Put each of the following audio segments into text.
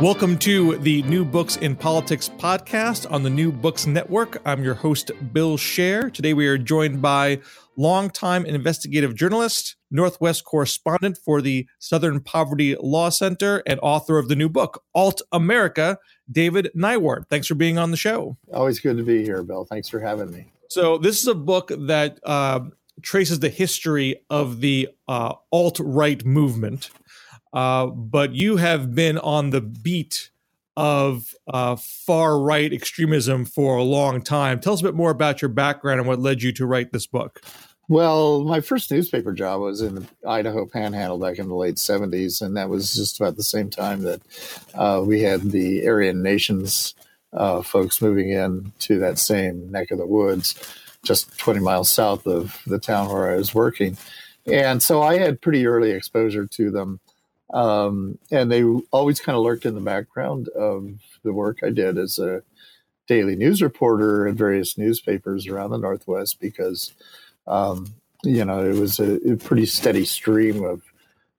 Welcome to the New Books in Politics podcast on the New Books Network. I'm your host, Bill Scher. Today we are joined by longtime investigative journalist, Northwest correspondent for the Southern Poverty Law Center, and author of the new book, Alt America, David Neiwert. Thanks for being on the show. Always good to be here, Bill. Thanks for having me. So, this is a book that uh, traces the history of the uh, alt right movement. Uh, but you have been on the beat of uh, far right extremism for a long time. Tell us a bit more about your background and what led you to write this book. Well, my first newspaper job was in the Idaho Panhandle back in the late 70s, and that was just about the same time that uh, we had the Aryan Nations uh, folks moving in to that same neck of the woods, just 20 miles south of the town where I was working. And so I had pretty early exposure to them. Um, and they always kind of lurked in the background of the work I did as a daily news reporter at various newspapers around the Northwest because, um, you know, it was a, a, pretty steady stream of,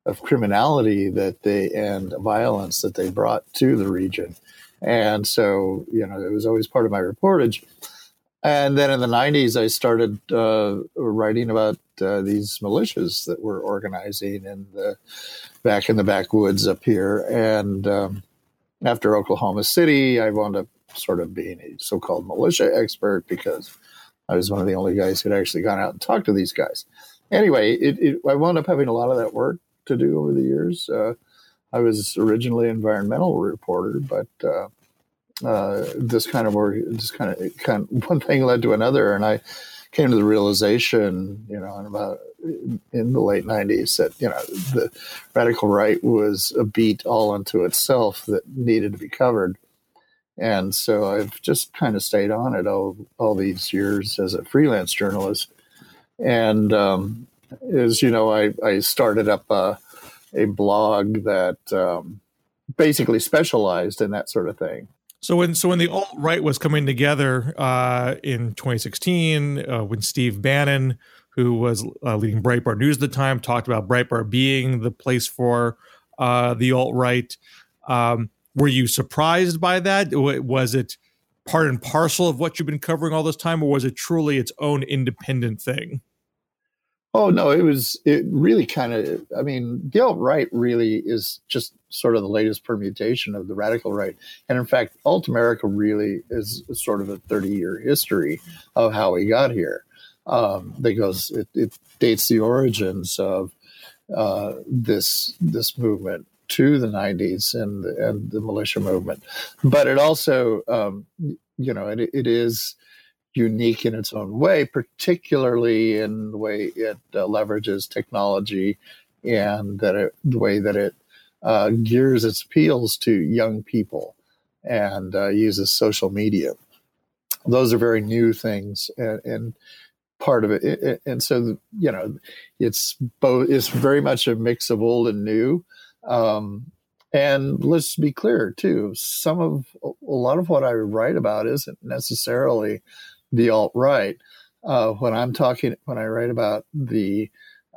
of criminality that they and violence that they brought to the region. And so, you know, it was always part of my reportage. And then in the 90s, I started uh, writing about uh, these militias that were organizing in the back in the backwoods up here. And um, after Oklahoma City, I wound up sort of being a so-called militia expert because I was one of the only guys who'd actually gone out and talked to these guys. Anyway, it, it, I wound up having a lot of that work to do over the years. Uh, I was originally an environmental reporter, but uh, uh, this kind of work, this kind of, kind of one thing led to another, and I came to the realization, you know, in about in the late '90s that you know the radical right was a beat all unto itself that needed to be covered, and so I've just kind of stayed on it all all these years as a freelance journalist, and um, as you know, I I started up a, a blog that um, basically specialized in that sort of thing so when so when the alt right was coming together uh, in 2016, uh, when Steve Bannon, who was uh, leading Breitbart News at the time, talked about Breitbart being the place for uh, the alt right, um, were you surprised by that? Was it part and parcel of what you've been covering all this time, or was it truly its own independent thing? Oh no, it was it really kind of. I mean, the alt right really is just sort of the latest permutation of the radical right, and in fact, Alt America really is sort of a thirty-year history of how we got here, um, because it, it, dates the origins of uh, this this movement to the '90s and and the militia movement, but it also, um, you know, it, it is unique in its own way, particularly in the way it uh, leverages technology and that it, the way that it uh, gears its appeals to young people and uh, uses social media. Those are very new things, and, and part of it. And so, you know, it's both. It's very much a mix of old and new. Um, and let's be clear too. Some of a lot of what I write about isn't necessarily the alt right. Uh, when I'm talking, when I write about the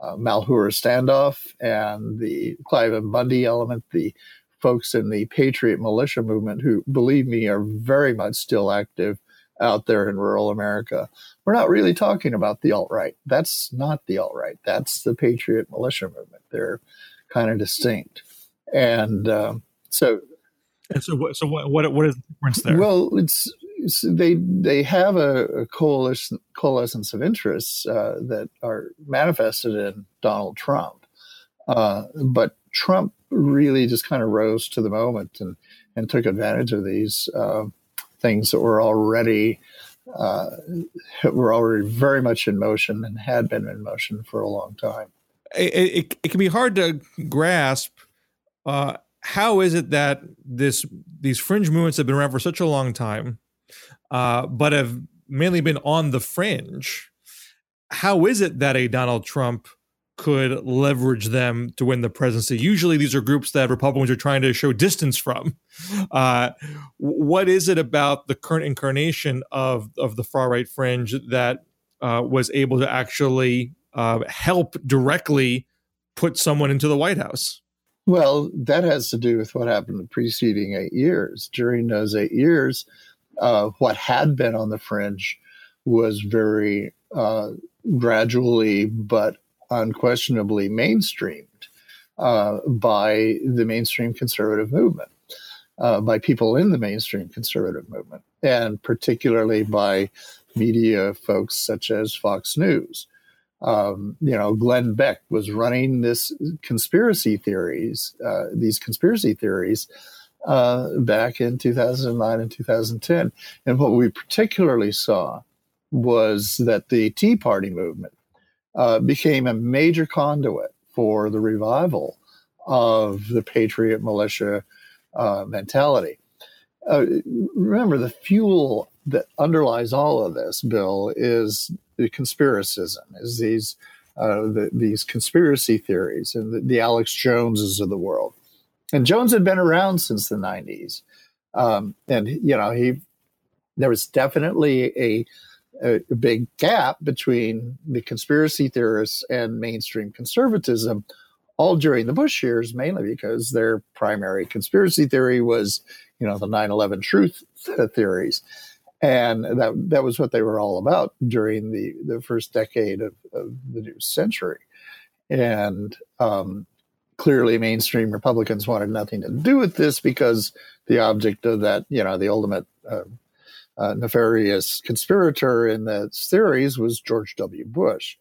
uh, Malheur standoff and the Cliven Bundy element, the folks in the Patriot militia movement who, believe me, are very much still active out there in rural America. We're not really talking about the alt right. That's not the alt right. That's the Patriot militia movement. They're kind of distinct. And um, so. And so, what, so what, what, what is the difference there? Well, it's they they have a, a coalition coalescence of interests uh, that are manifested in Donald Trump, uh, but Trump really just kind of rose to the moment and and took advantage of these uh, things that were already uh, were already very much in motion and had been in motion for a long time. It, it, it can be hard to grasp uh, how is it that this these fringe movements have been around for such a long time, uh, but have mainly been on the fringe? How is it that a Donald Trump could leverage them to win the presidency? Usually, these are groups that Republicans are trying to show distance from. Uh, what is it about the current incarnation of of the far right fringe that uh, was able to actually uh, help directly put someone into the White House? Well, that has to do with what happened the preceding eight years. During those eight years, uh, what had been on the fringe was very uh, gradually but unquestionably mainstreamed uh, by the mainstream conservative movement, uh, by people in the mainstream conservative movement, and particularly by media folks such as Fox News. Um, you know, Glenn Beck was running this conspiracy theories, uh, these conspiracy theories, uh, back in 2009 and 2010. And what we particularly saw was that the Tea Party movement uh, became a major conduit for the revival of the patriot militia uh, mentality. Uh, remember, the fuel that underlies all of this, Bill, is the conspiracism, is these uh, the, these conspiracy theories and the, the, Alex Joneses of the world. And Jones had been around since the '90s, um, and you know he there was definitely a, a, big gap between the conspiracy theorists and mainstream conservatism all during the Bush years, mainly because their primary conspiracy theory was, you know, the 9/11 truth theories, and that that was what they were all about during the the first decade of, of the new century, and um, clearly mainstream Republicans wanted nothing to do with this because the object of that, you know, the ultimate uh, uh, nefarious conspirator in the theories was George W. Bush.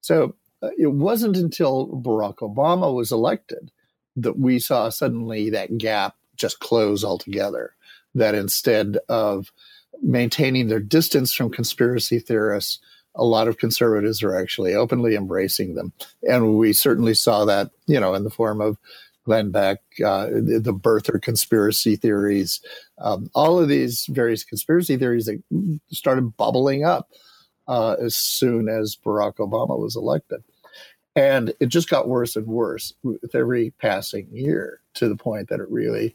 So uh, it wasn't until Barack Obama was elected that we saw suddenly that gap just close altogether. That instead of maintaining their distance from conspiracy theorists. A lot of conservatives are actually openly embracing them. And we certainly saw that, you know, in the form of Glenn Beck, uh, the, the birther conspiracy theories, um, all of these various conspiracy theories that started bubbling up uh, as soon as Barack Obama was elected. And it just got worse and worse with every passing year to the point that it really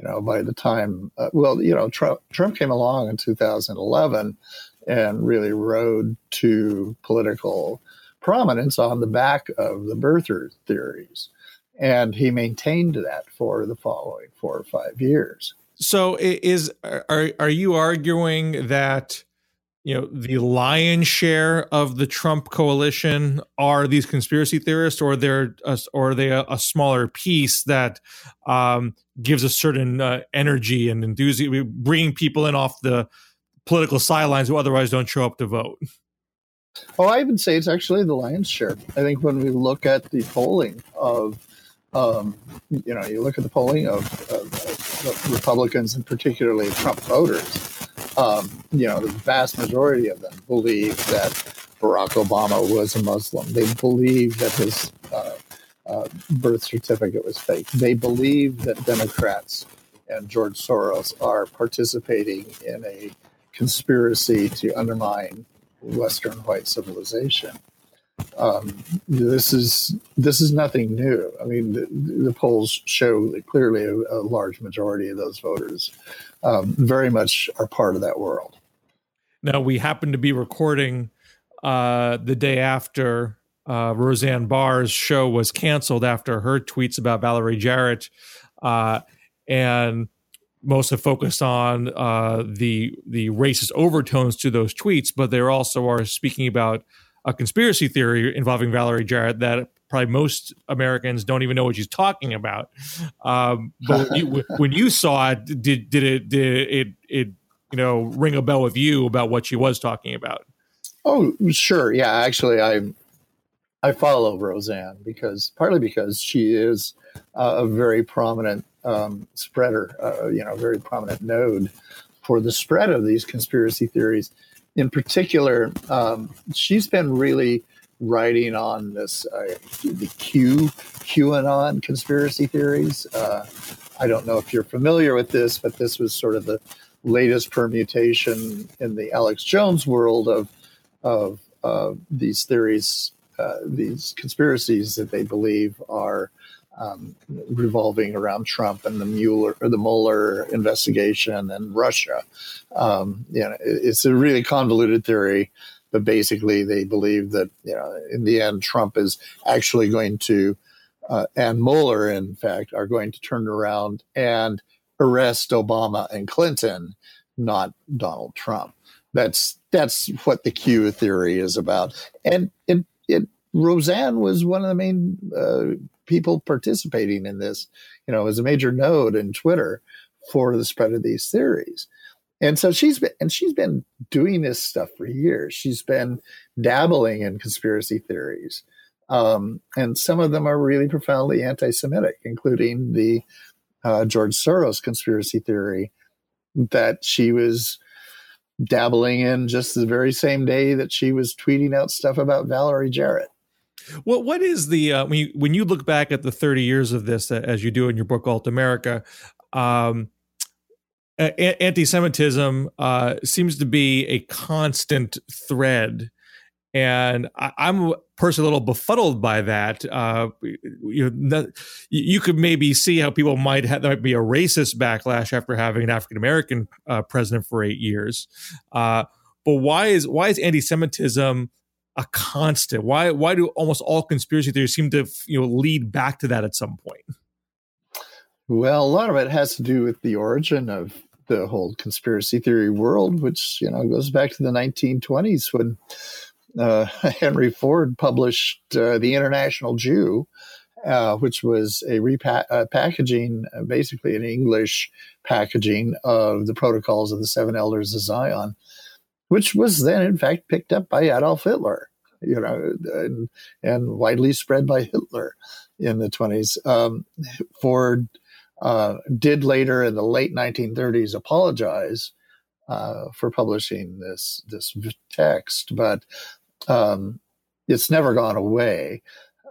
you know, by the time, uh, well, you know, Trump, Trump came along in 2011 and really rode to political prominence on the back of the birther theories. And he maintained that for the following four or five years. So is are are you arguing that you know the lion's share of the Trump coalition are these conspiracy theorists, or they're a, or are they a, a smaller piece that um, gives a certain uh, energy and enthusiasm, bringing people in off the political sidelines who otherwise don't show up to vote? Well, I would say it's actually the lion's share. I think when we look at the polling of, um, you know, you look at the polling of, of, of Republicans and particularly Trump voters um, you know, the vast majority of them believe that Barack Obama was a Muslim. They believe that his uh, uh, birth certificate was fake. They believe that Democrats and George Soros are participating in a conspiracy to undermine Western white civilization. Um, this is this is nothing new. I mean, the, the polls show clearly a, a, large majority of those voters um, very much are part of that world. Now we happen to be recording uh, the day after uh, Roseanne Barr's show was canceled after her tweets about Valerie Jarrett, uh, and most have focused on uh, the the racist overtones to those tweets, but they also are speaking about a conspiracy theory involving Valerie Jarrett that probably most Americans don't even know what she's talking about. Um, but when you, when you, saw it, did did it did it it you know ring a bell with you about what she was talking about? Oh, sure. Yeah, actually, I I follow Roseanne because partly because she is uh, a very prominent um, spreader, uh, you know, very prominent node for the spread of these conspiracy theories. In particular, um, she's been really writing on this uh, the Q QAnon conspiracy theories. Uh, I don't know if you're familiar with this, but this was sort of the latest permutation in the Alex Jones world of of uh, these theories, uh, these conspiracies that they believe are um, revolving around Trump and the Mueller or the Mueller investigation and Russia. Um, you know, it's a really convoluted theory, but basically they believe that you know in the end Trump is actually going to uh, and Mueller, in fact, are going to turn around and arrest Obama and Clinton, not Donald Trump. That's that's what the Q theory is about, and it, Roseanne was one of the main uh, people participating in this, you know, as a major node in Twitter for the spread of these theories. And so she's been and she's been doing this stuff for years. She's been dabbling in conspiracy theories. Um, and some of them are really profoundly anti-Semitic, including the uh, George Soros conspiracy theory that she was dabbling in just the very same day that she was tweeting out stuff about Valerie Jarrett. Well, what is the uh, when you when you look back at the thirty years of this, uh, as you do in your book Alt America, um, a- anti-Semitism uh, seems to be a constant thread, and I, am personally a little befuddled by that. Uh, you know, you could maybe see how people might have there might be a racist backlash after having an African American uh, president for eight years, uh, but why is why is anti-Semitism a constant? Why why do almost all conspiracy theories seem to you know lead back to that at some point? Well, a lot of it has to do with the origin of the whole conspiracy theory world, which you know goes back to the 1920s when uh, Henry Ford published uh, the International Jew, uh, which was a repackaging, uh, basically an English packaging of the protocols of the Seven Elders of Zion, which was then in fact picked up by Adolf Hitler you know, and, and widely spread by Hitler in the 20s. Um, Ford uh, did later in the late 1930s apologize uh, for publishing this this text, but um, it's never gone away.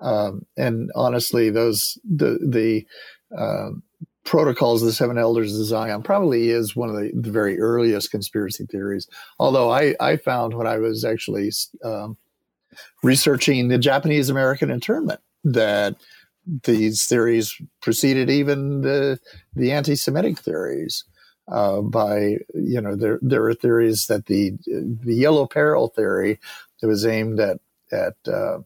Um, and honestly, those the the um, protocols of the seven elders of zion probably is one of the, the, very earliest conspiracy theories although i, I found when i was actually um, researching the Japanese American internment that these theories preceded even the the anti-Semitic theories. Uh, by you know there there are theories that the the yellow peril theory that was aimed at at uh,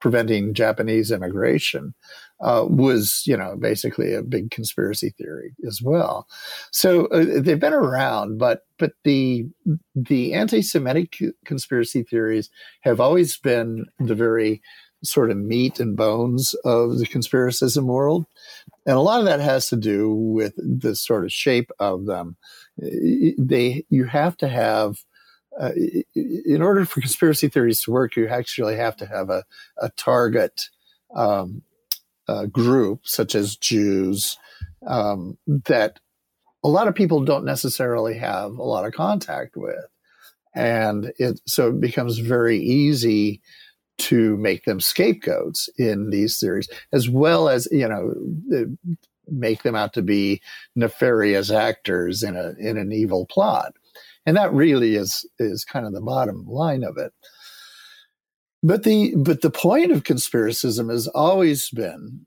preventing Japanese immigration uh, was, you know, basically a big conspiracy theory as well. So uh, they've been around, but but the the anti-Semitic conspiracy theories have always been the very sort of meat and bones of the conspiracism world, and a lot of that has to do with the sort of shape of them. They you have to have uh, in order for conspiracy theories to work, you actually have to have a, a target um, uh, group, such as Jews, um, that a lot of people don't necessarily have a lot of contact with. And it, so it becomes very easy to make them scapegoats in these theories, as well as, you know, make them out to be nefarious actors in a, in an evil plot. And that really is, is kind of the bottom line of it. But the but the point of conspiracism has always been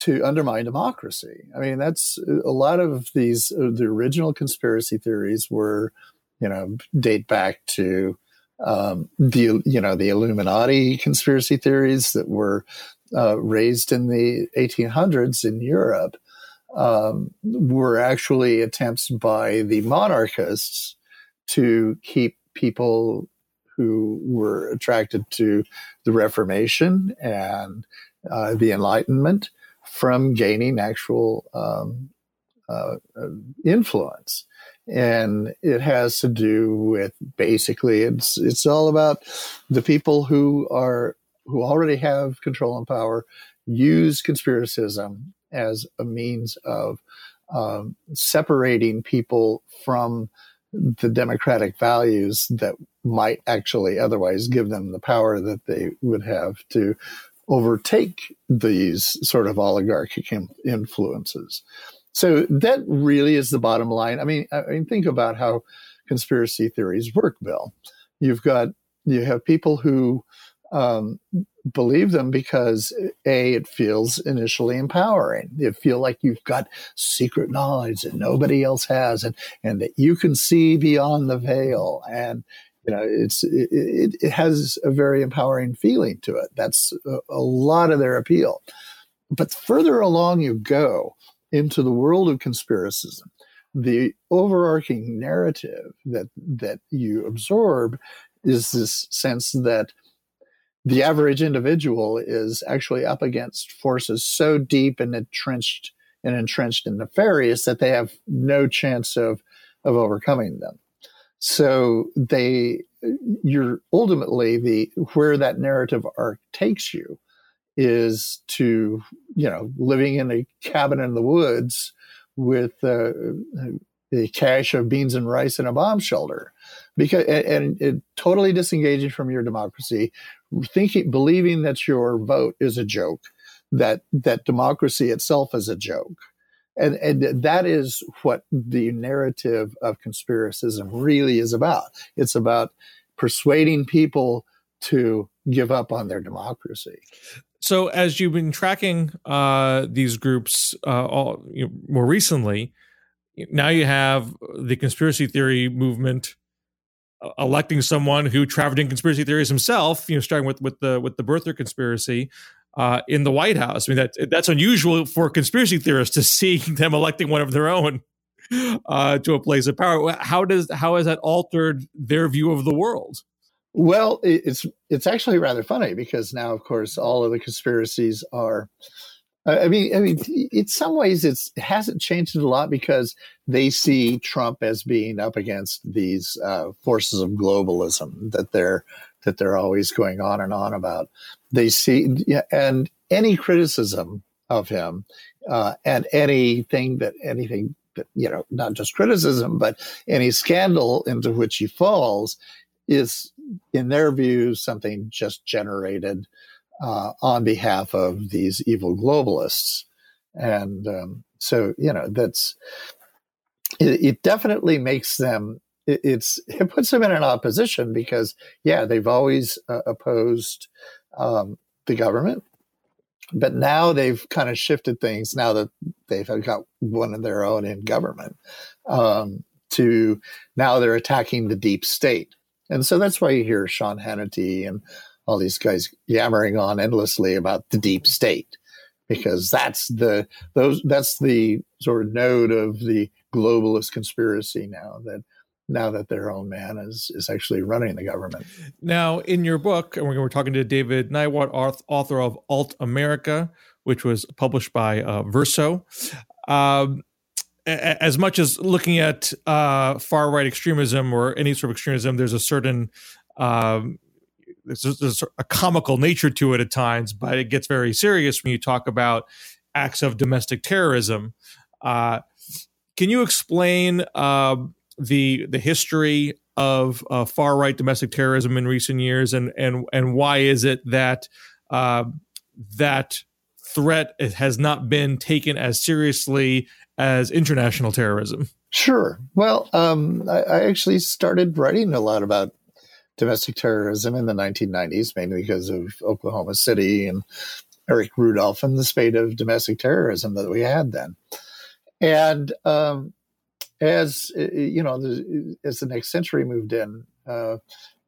to undermine democracy. I mean, that's a lot of these uh, the original conspiracy theories were, you know, date back to um, the you know the Illuminati conspiracy theories that were uh, raised in the 1800s in Europe um, were actually attempts by the monarchists to keep people who were attracted to the Reformation and uh, the Enlightenment from gaining actual um, uh, uh, influence. And it has to do with basically it's it's all about the people who are who already have control and power use conspiracism as a means of um, separating people from the democratic values that might actually otherwise give them the power that they would have to overtake these sort of oligarchic influences. So that really is the bottom line. I mean, I mean, think about how conspiracy theories work, Bill. You've got you have people who um, believe them because a it feels initially empowering. You feel like you've got secret knowledge that nobody else has, and and that you can see beyond the veil, and you know it's it, it has a very empowering feeling to it. That's a, a lot of their appeal. But further along you go into the world of conspiracism, the overarching narrative that that you absorb is this sense that the average individual is actually up against forces so deep and entrenched and entrenched and nefarious that they have no chance of of overcoming them. So they you're ultimately the where that narrative arc takes you is to you know living in a cabin in the woods with uh, a cache of beans and rice and a bomb shelter. Because and, and totally disengaging from your democracy. Thinking believing that your vote is a joke that that democracy itself is a joke and and that is what the narrative of conspiracism really is about it's about persuading people to give up on their democracy so as you've been tracking uh, these groups uh, all you know, more recently now you have the conspiracy theory movement uh, electing someone who traveled in conspiracy theories himself. You know, starting with with the with the birther conspiracy. Uh, in the White House, I mean that that's unusual for conspiracy theorists to see them electing one of their own uh, to a place of power. How does how has that altered their view of the world? Well, it's it's actually rather funny because now, of course, all of the conspiracies are I mean, I mean, in some ways, it's it hasn't changed a lot because they see Trump as being up against these uh, forces of globalism that they're that they're always going on and on about. They see, and any criticism of him, uh, and anything that anything that you know, not just criticism, but any scandal into which he falls, is in their view something just generated uh, on behalf of these evil globalists. And um, so, you know, that's it, it definitely makes them. It, it's it puts them in an opposition because, yeah, they've always uh, opposed um, the government, but now they've kind of shifted things. Now that they've got one of their own in government, um, to now they're attacking the deep state. And so that's why you hear Sean Hannity and all these guys yammering on endlessly about the deep state because that's the those that's the sort of node of the globalist conspiracy now that now that their own man is is actually running the government. Now, in your book, and we're, talking to David Neiwert, author of Alt America, which was published by uh, Verso. Um, as much as looking at uh, far right extremism or any sort of extremism, there's a certain um, there's, there's a comical nature to it at times, but it gets very serious when you talk about acts of domestic terrorism. Uh, can you explain uh, the the history of uh, far right domestic terrorism in recent years, and and and why is it that uh, that threat has not been taken as seriously as international terrorism? Sure. Well, um, I, I, actually started writing a lot about domestic terrorism in the 1990s, mainly because of Oklahoma City and Eric Rudolph and the spate of domestic terrorism that we had then. And um, as you know, as the next century moved in, uh,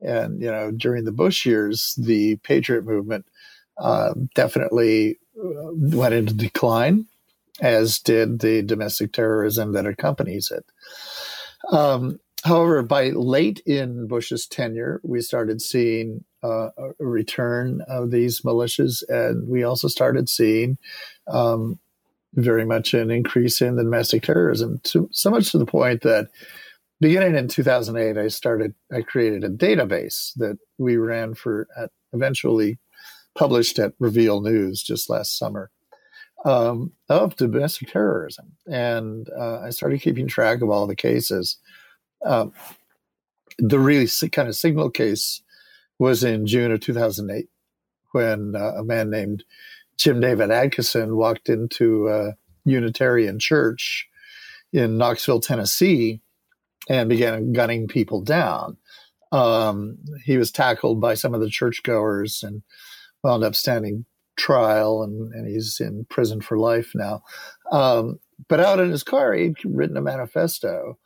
and you know, during the Bush years, the Patriot movement uh, definitely went into decline, as did the domestic terrorism that accompanies it. Um, However, by late in Bush's tenure, we started seeing uh, a return of these militias, and we also started seeing um, very much an increase in the domestic terrorism. To, so much to the point that beginning in 2008, I started, I created a database that we ran for, at, eventually published at Reveal News just last summer. Um, of domestic terrorism, and uh, I started keeping track of all the cases um, the really kind of signal case was in June of 2008 when uh, a man named Jim David Adkisson walked into a Unitarian church in Knoxville, Tennessee, and began gunning people down. Um, he was tackled by some of the churchgoers and wound up standing trial, and, and he's in prison for life now. Um, but out in his car, he'd written a manifesto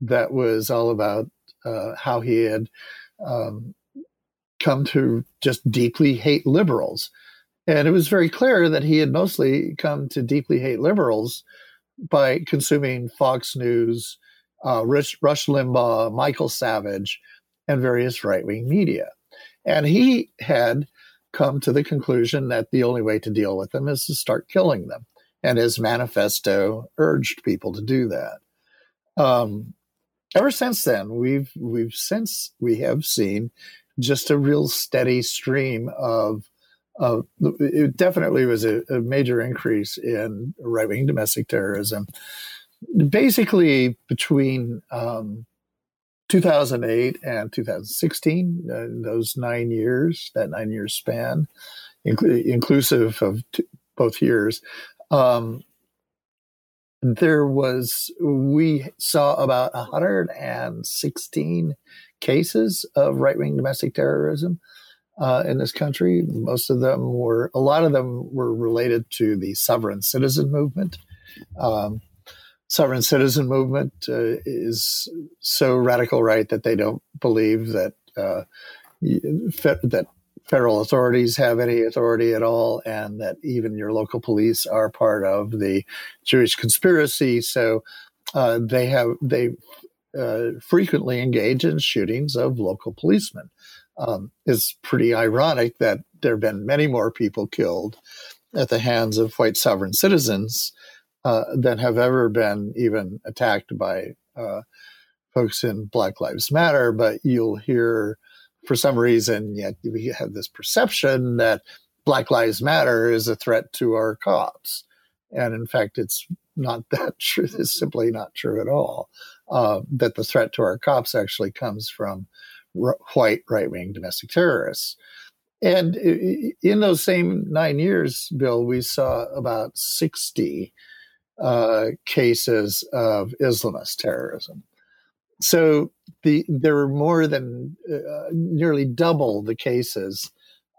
that was all about uh, how he had um, come to just deeply hate liberals. And it was very clear that he had mostly come to deeply hate liberals by consuming Fox News, uh, Rush, Rush Limbaugh, Michael Savage, and various right wing media. And he had come to the conclusion that the only way to deal with them is to start killing them. And his manifesto urged people to do that. Um, ever since then, we've we've since we have seen just a real steady stream of of it definitely was a, a major increase in right wing domestic terrorism. Basically, between um, 2008 and 2016, uh, those nine years, that nine year span, inclu- inclusive of t- both years, um, there was we saw about 116 cases of right wing domestic terrorism uh, in this country. Most of them were, a lot of them were related to the sovereign citizen movement. Um, sovereign citizen movement uh, is so radical right that they don't believe that uh, fe- that federal authorities have any authority at all, and that even your local police are part of the Jewish conspiracy. So uh, they have they uh, frequently engage in shootings of local policemen. Um, it's pretty ironic that there have been many more people killed at the hands of white sovereign citizens uh, than have ever been even attacked by uh, folks in Black Lives Matter. But you'll hear, for some reason, yet we have this perception that Black Lives Matter is a threat to our cops. And in fact, it's not that true. It's simply not true at all. Uh, that the threat to our cops actually comes from white right wing domestic terrorists. And in those same nine years, Bill, we saw about 60 uh, cases of Islamist terrorism. So the, there were more than uh, nearly double the cases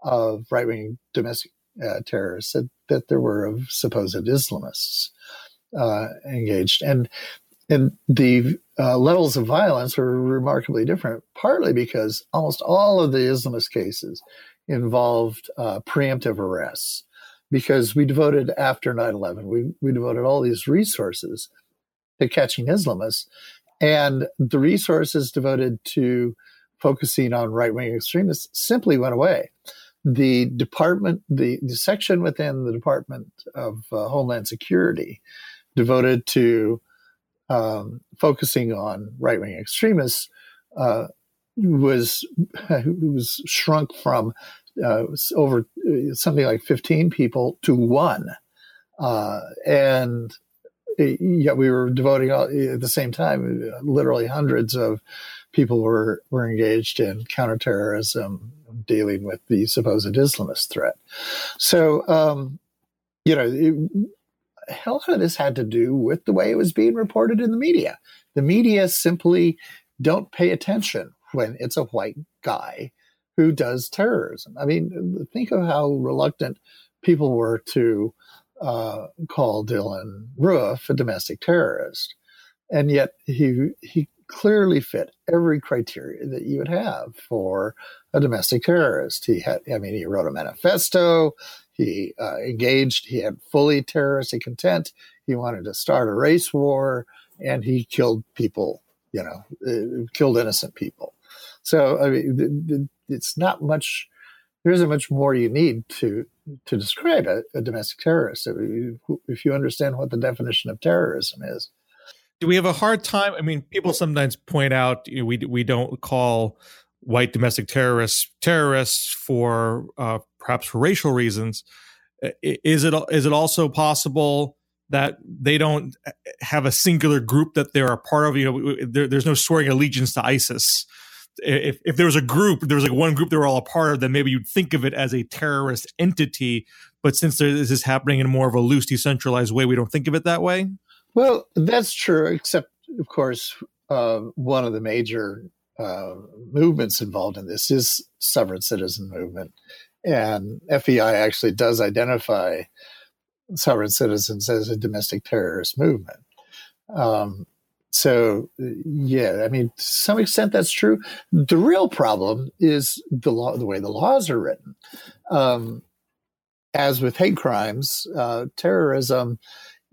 of right wing domestic uh, terrorists that, that, there were of supposed Islamists uh, engaged. And and the uh, levels of violence were remarkably different, partly because almost all of the Islamist cases involved uh, preemptive arrests. Because we devoted, after 9 11, we, we devoted all these resources to catching Islamists. And the resources devoted to focusing on right wing extremists simply went away. The department, the, the section within the Department of uh, Homeland Security devoted to um, focusing on right wing extremists uh, was was shrunk from uh, over uh, something like 15 people to one, uh, and yet we were devoting all, at the same time literally hundreds of people were were engaged in counterterrorism, dealing with the supposed Islamist threat. So. Um, you know, it, lot of this had to do with the way it was being reported in the media. The media simply don't pay attention when it's a white guy who does terrorism. I mean, think of how reluctant people were to uh, call Dylann Roof a domestic terrorist, and yet he he clearly fit every criteria that you would have for a domestic terrorist. He had, I mean, he wrote a manifesto. He uh, engaged, he had fully terroristic intent. He wanted to start a race war and he killed people, you know, uh, killed innocent people. So, I mean, it's not much, there isn't much more you need to to describe a, a domestic terrorist if you understand what the definition of terrorism is do we have a hard time i mean people sometimes point out you know, we we don't call white domestic terrorists terrorists for uh, perhaps for racial reasons. Is it is it also possible that they don't have a singular group that they're a part of? You know, there, there's no swearing allegiance to ISIS. if, if there was a group, there was like one group they were all a part of, then maybe you'd think of it as a terrorist entity. But since there, this is happening in more of a loose, decentralized way, we don't think of it that way. Well, that's true, except, of course, uh, one of the major uh, movements involved in this is sovereign citizen movement. And FBI actually does identify sovereign citizens as a domestic terrorist movement. Um, so, yeah, I mean, to some extent that's true. The real problem is the law, the way the laws are written. Um, as with hate crimes, uh, terrorism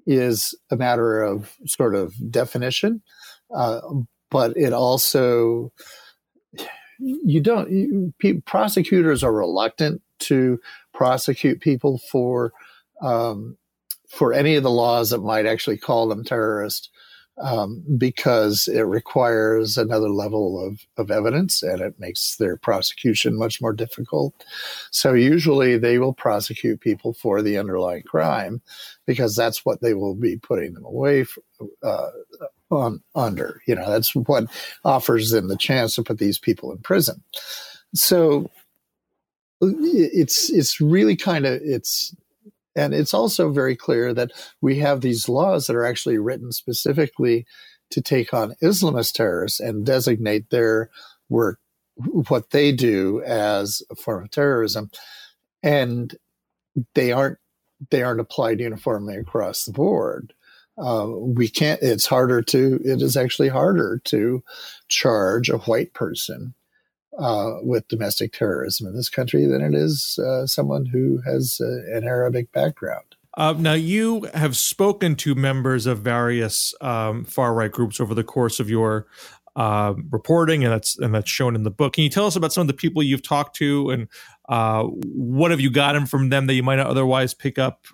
is a matter of sort of definition, uh, but it also you don't you, prosecutors are reluctant to prosecute people for um, for any of the laws that might actually call them terrorist um, because it requires another level of, of evidence and it makes their prosecution much more difficult. So usually they will prosecute people for the underlying crime because that's what they will be putting them away for, uh, on under. You know, that's what offers them the chance to put these people in prison. So it's it's really kind of it's and it's also very clear that we have these laws that are actually written specifically to take on Islamist terrorists and designate their work, what they do as a form of terrorism. And they aren't they aren't applied uniformly across the board. Uh, we can't. It's harder to. It is actually harder to charge a white person uh, with domestic terrorism in this country than it is uh, someone who has uh, an Arabic background. Uh, now, you have spoken to members of various um, far right groups over the course of your uh, reporting, and that's and that's shown in the book. Can you tell us about some of the people you've talked to, and uh, what have you gotten from them that you might not otherwise pick up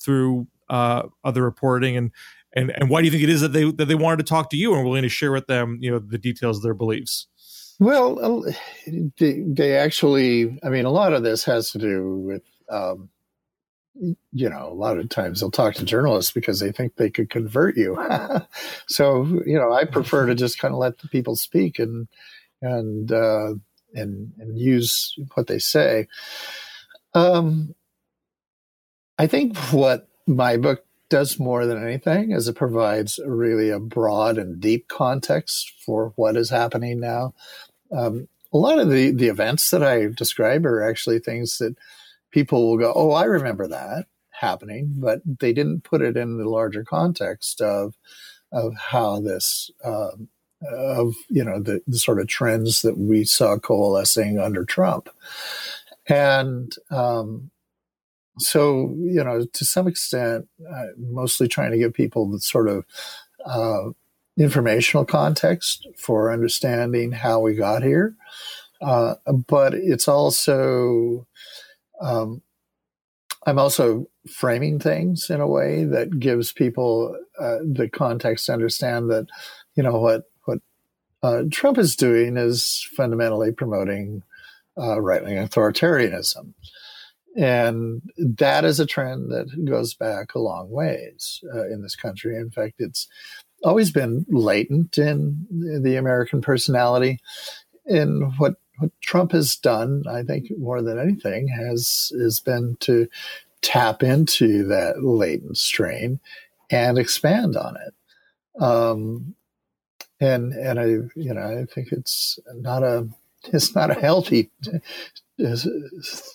through other reporting, and and and why do you think it is that they that they wanted to talk to you and were willing to share with them, you know, the details of their beliefs? Well, they, they, actually, I mean, a lot of this has to do with, um, you know, a lot of times they'll talk to journalists because they think they could convert you. so, you know, I prefer to just kind of let the people speak and, and, uh, and, and use what they say. Um, I think what my book does more than anything is it provides really a broad and deep context for what is happening now. Um, a lot of the the events that I describe are actually things that people will go, "Oh, I remember that happening," but they didn't put it in the larger context of of how this um, of you know the, the, sort of trends that we saw coalescing under Trump, and um, so you know to some extent, uh, mostly trying to give people the sort of uh, informational context for understanding how we got here. Uh, but it's also, um, I'm also framing things in a way that gives people uh, the context to understand that, you know, what, what uh, Trump is doing is fundamentally promoting uh, right wing authoritarianism. And that is a trend that goes back a long ways uh, in this country. In fact, it's always been latent in the American personality. And what what Trump has done, I think, more than anything, has has been to tap into that latent strain and expand on it. Um, and and I you know I think it's not a it's not a healthy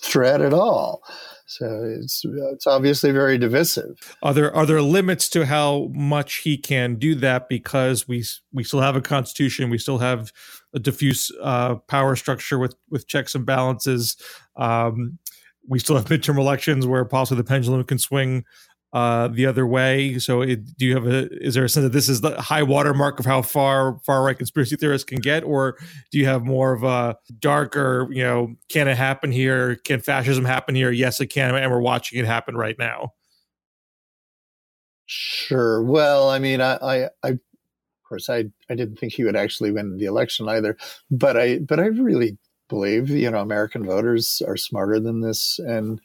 threat at all. So it's it's obviously very divisive. Are there are there limits to how much he can do that because we we still have a constitution, we still have a diffuse uh, power structure with with checks and balances. Um, we still have midterm elections where possibly the pendulum can swing uh, the other way. So, it, do you have a? Is there a sense that this is the high watermark of how far far right conspiracy theorists can get, or do you have more of a darker? You know, can it happen here? Can fascism happen here? Yes, it can, and we're watching it happen right now. Sure. Well, I mean, I, I, I of course, I, I didn't think he would actually win the election either, but I, but I really believe, you know, American voters are smarter than this, and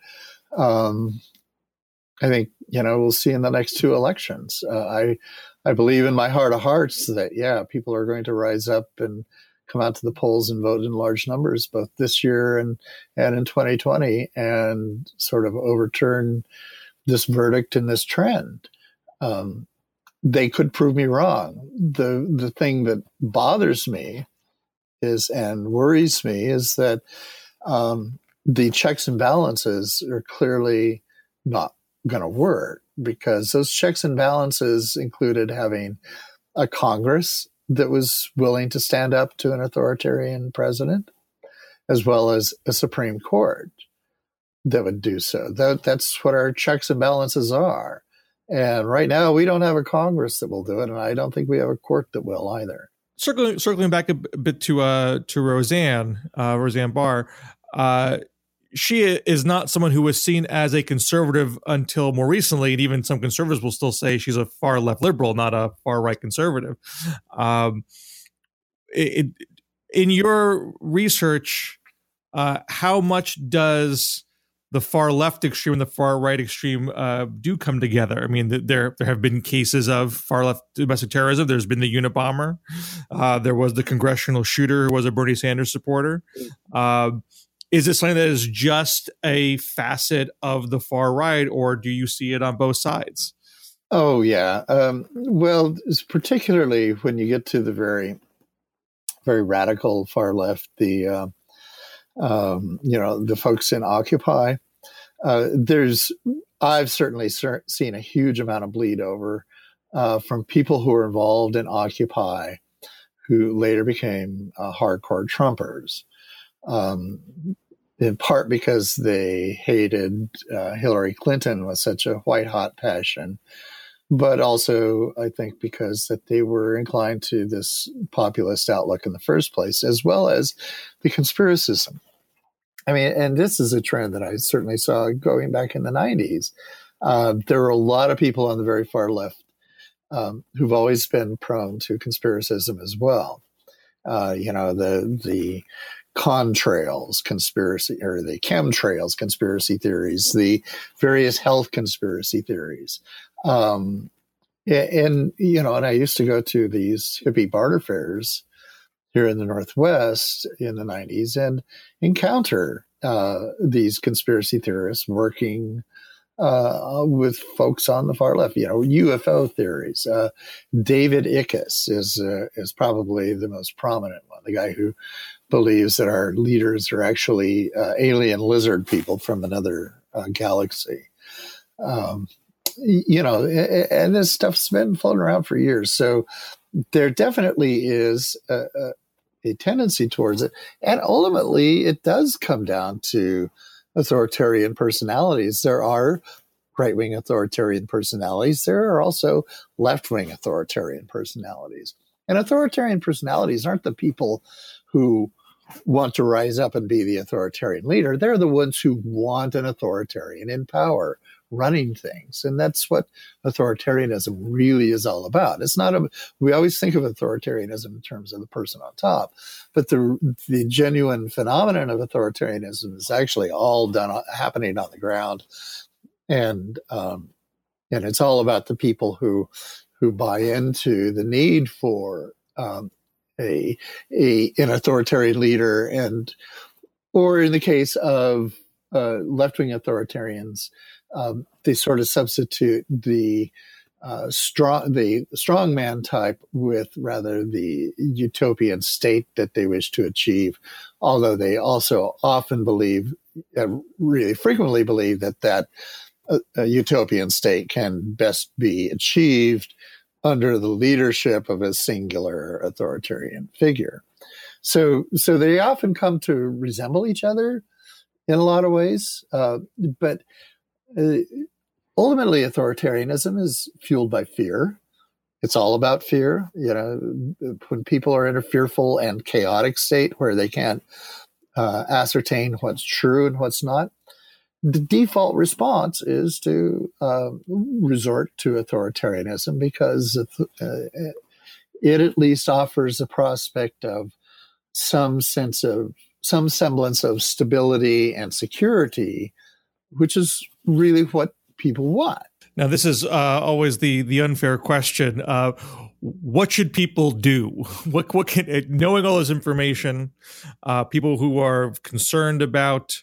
um, I think you know we'll see in the next two elections. Uh, I I believe in my heart of hearts that yeah, people are going to rise up and come out to the polls and vote in large numbers, both this year and and in 2020, and sort of overturn this verdict and this trend. Um, they could prove me wrong. the The thing that bothers me is and worries me is that um, the checks and balances are clearly not going to work because those checks and balances included having a Congress that was willing to stand up to an authoritarian president, as well as a Supreme Court that would do so. That, that's what our checks and balances are. And right now, we don't have a Congress that will do it, and I don't think we have a court that will either. Circling, circling back a bit to uh, to Roseanne, uh, Roseanne Barr, uh, she is not someone who was seen as a conservative until more recently, and even some conservatives will still say she's a far left liberal, not a far right conservative. Um, it, in your research, uh, how much does the far left extreme and the far right extreme uh, do come together. I mean, there there have been cases of far left domestic terrorism. There's been the Unabomber. Uh, there was the congressional shooter who was a Bernie Sanders supporter. Uh, is it something that is just a facet of the far right, or do you see it on both sides? Oh yeah. Um, well, particularly when you get to the very, very radical far left, the uh, um, you know the folks in Occupy. Uh, there's I've certainly ser- seen a huge amount of bleed over uh, from people who were involved in Occupy, who later became uh, hardcore Trumpers. Um, in part because they hated uh, Hillary Clinton with such a white hot passion, but also I think because that they were inclined to this populist outlook in the first place, as well as the conspiracism. I mean, and this is a trend that I certainly saw going back in the '90s. Uh, there were a lot of people on the very far left um, who've always been prone to conspiracism as well. Uh, you know, the the contrails conspiracy or the chemtrails conspiracy theories, the various health conspiracy theories. Um, and, you know, and I used to go to these hippie barter fairs here in the Northwest in the 90s and encounter uh, these conspiracy theorists working uh, with folks on the far left, you know, UFO theories. Uh, David Ickes is uh, is probably the most prominent one, the guy who believes that our leaders are actually uh, alien lizard people from another uh, galaxy. Um, you know, and this stuff's been floating around for years. So there definitely is a, a, tendency towards it. And ultimately, it does come down to authoritarian personalities. There are right wing authoritarian personalities, there are also left wing authoritarian personalities. And authoritarian personalities aren't the people who want to rise up and be the authoritarian leader. They're the ones who want an authoritarian in power running things. And that's what authoritarianism really is all about. It's not a, we always think of authoritarianism in terms of the person on top, but the, the genuine phenomenon of authoritarianism is actually all done, happening on the ground. And, um, and it's all about the people who, who buy into the need for um, a, a an authoritarian leader, and or in the case of uh, left wing authoritarians, um, they sort of substitute the uh, strong the strongman type with rather the utopian state that they wish to achieve. Although they also often believe, uh, really frequently believe that that uh, utopian state can best be achieved under the leadership of a singular authoritarian figure. So, so they often come to resemble each other in a lot of ways, uh, but uh, ultimately, authoritarianism is fueled by fear. It's all about fear. You know, when people are in a fearful and chaotic state where they can't uh, ascertain what's true and what's not, the default response is to uh, resort to authoritarianism because uh, it at least offers a prospect of some sense of some semblance of stability and security, which is really what people want. Now, this is uh, always the the unfair question. Uh, what should people do? What what can knowing all this information, uh, people who are concerned about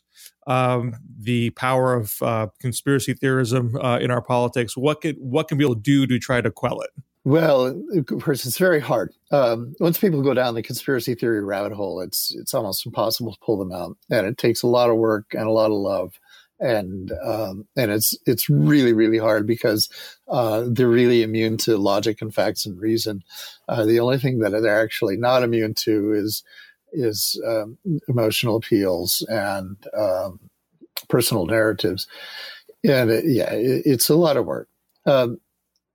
um, the power of uh, conspiracy theorism uh, in our politics, what can what can people do to try to quell it? Well, of course, it's very hard. Um, once people go down the conspiracy theory rabbit hole, it's it's almost impossible to pull them out, and it takes a lot of work and a lot of love and um, and it's it's really really hard because uh, they're really immune to logic and facts and reason. Uh, the only thing that they're actually not immune to is is um, emotional appeals and um, personal narratives, and it, yeah, it, it's a lot of work. Um,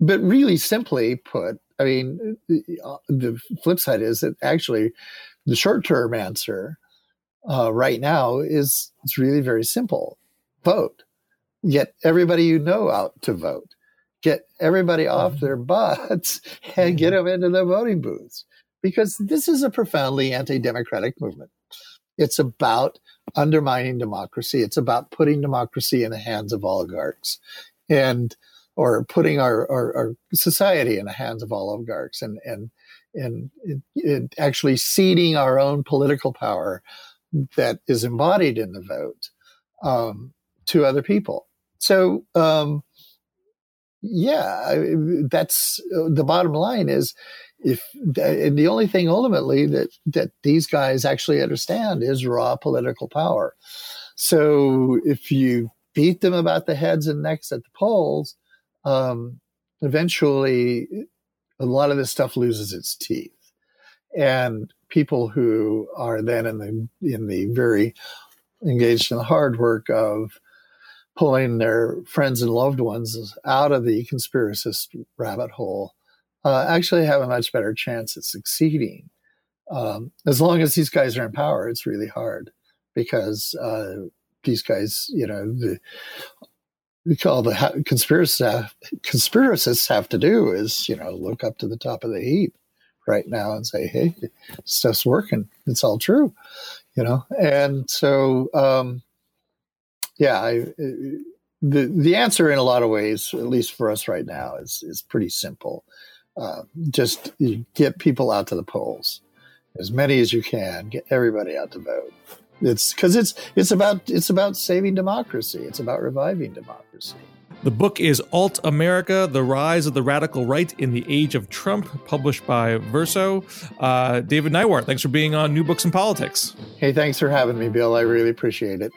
but really simply put, I mean, the flip side is that actually the short term answer uh, right now is it's really very simple vote. Get everybody you know out to vote. Get everybody off mm-hmm. their butts and get mm-hmm. them into the voting booths because this is a profoundly anti democratic movement. It's about undermining democracy. It's about putting democracy in the hands of oligarchs and or putting our, our, our society in the hands of oligarchs and and and actually ceding our own political power that is embodied in the vote um, to other people. So, um, yeah, that's the bottom line is if and the only thing ultimately that that these guys actually understand is raw political power. So if you beat them about the heads and necks at the polls, um, eventually a lot of this stuff loses its teeth, and people who are then in the in the very engaged in the hard work of pulling their friends and loved ones out of the conspiracist rabbit hole uh, actually have a much better chance at succeeding. Um, as long as these guys are in power, it's really hard because uh, these guys, you know, the, call the ha- conspiracists, conspiracists have to do is, you know, look up to the top of the heap right now and say, hey, stuff's working. It's all true, you know? And so, um, yeah, I, uh, the the answer in a lot of ways, at least for us right now, is is pretty simple. Uh, just get people out to the polls, as many as you can. Get everybody out to vote. It's because it's it's about it's about saving democracy. It's about reviving democracy. The book is Alt America The Rise of the Radical Right in the Age of Trump, published by Verso. Uh, David Neiwert, thanks for being on New Books in Politics. Hey, thanks for having me, Bill. I really appreciate it.